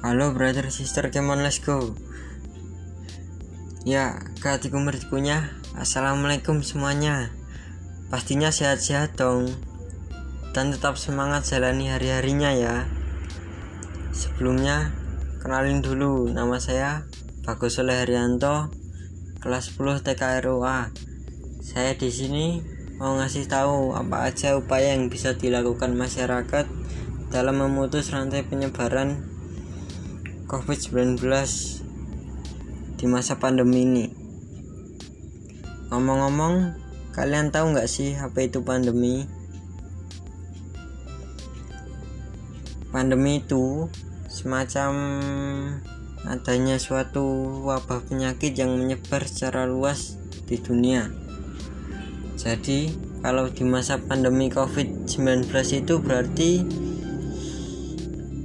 Halo brother sister come on let's go. Ya katiku mertukunya Assalamualaikum semuanya. Pastinya sehat-sehat dong. Dan tetap semangat jalani hari-harinya ya. Sebelumnya Kenalin dulu nama saya Bagus Soleh Haryanto Kelas 10 TKRUA Saya di sini mau ngasih tahu apa aja upaya yang bisa dilakukan masyarakat dalam memutus rantai penyebaran COVID-19 di masa pandemi ini. Ngomong-ngomong, kalian tahu nggak sih apa itu pandemi? Pandemi itu semacam adanya suatu wabah penyakit yang menyebar secara luas di dunia. Jadi, kalau di masa pandemi COVID-19 itu berarti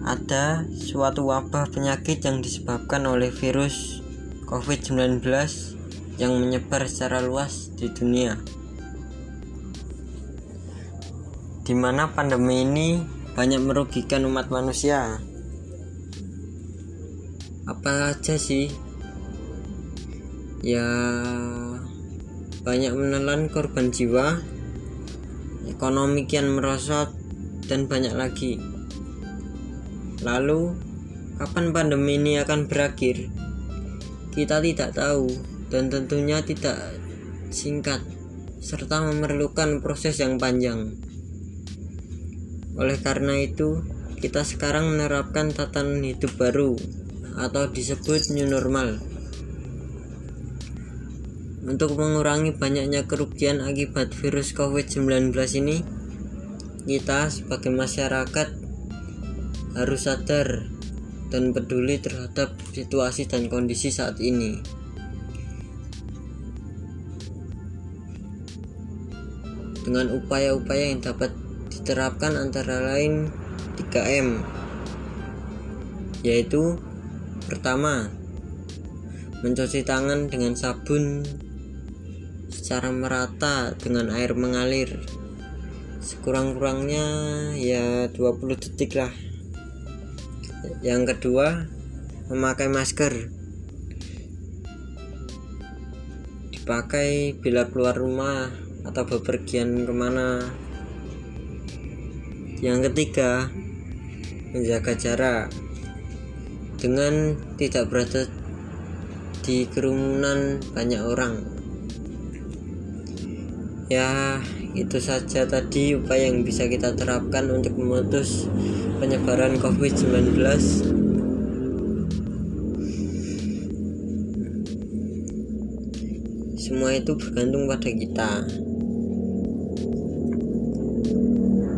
ada suatu wabah penyakit yang disebabkan oleh virus COVID-19 yang menyebar secara luas di dunia. Di mana pandemi ini banyak merugikan umat manusia. Apa aja sih? Ya banyak menelan korban jiwa, ekonomi kian merosot dan banyak lagi. Lalu, kapan pandemi ini akan berakhir? Kita tidak tahu dan tentunya tidak singkat serta memerlukan proses yang panjang. Oleh karena itu, kita sekarang menerapkan tatanan hidup baru atau disebut new normal. Untuk mengurangi banyaknya kerugian akibat virus COVID-19 ini, kita sebagai masyarakat harus sadar dan peduli terhadap situasi dan kondisi saat ini. Dengan upaya-upaya yang dapat diterapkan antara lain 3M yaitu pertama mencuci tangan dengan sabun secara merata dengan air mengalir sekurang-kurangnya ya 20 detik lah yang kedua memakai masker. Dipakai bila keluar rumah atau bepergian ke mana. Yang ketiga menjaga jarak. Dengan tidak berada di kerumunan banyak orang. Ya itu saja tadi upaya yang bisa kita terapkan untuk memutus penyebaran COVID-19 semua itu bergantung pada kita.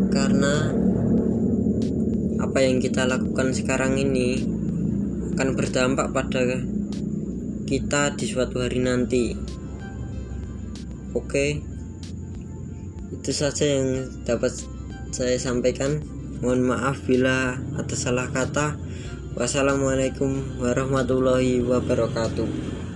Karena apa yang kita lakukan sekarang ini akan berdampak pada kita di suatu hari nanti. Oke? Itu saja yang dapat saya sampaikan mohon maaf bila atas salah kata. Wassalamualaikum warahmatullahi wabarakatuh